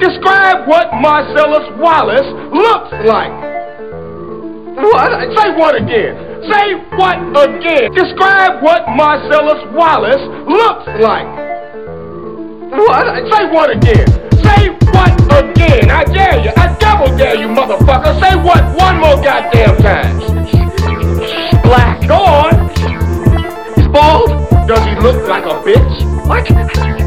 Describe what Marcellus Wallace looks like. What? Say what again? Say what again? Describe what Marcellus Wallace looks like. What? Say what again? Say what again? I dare you. I double dare you, motherfucker. Say what one more goddamn time. Black. Go on. He's bald. Does he look like a bitch? What?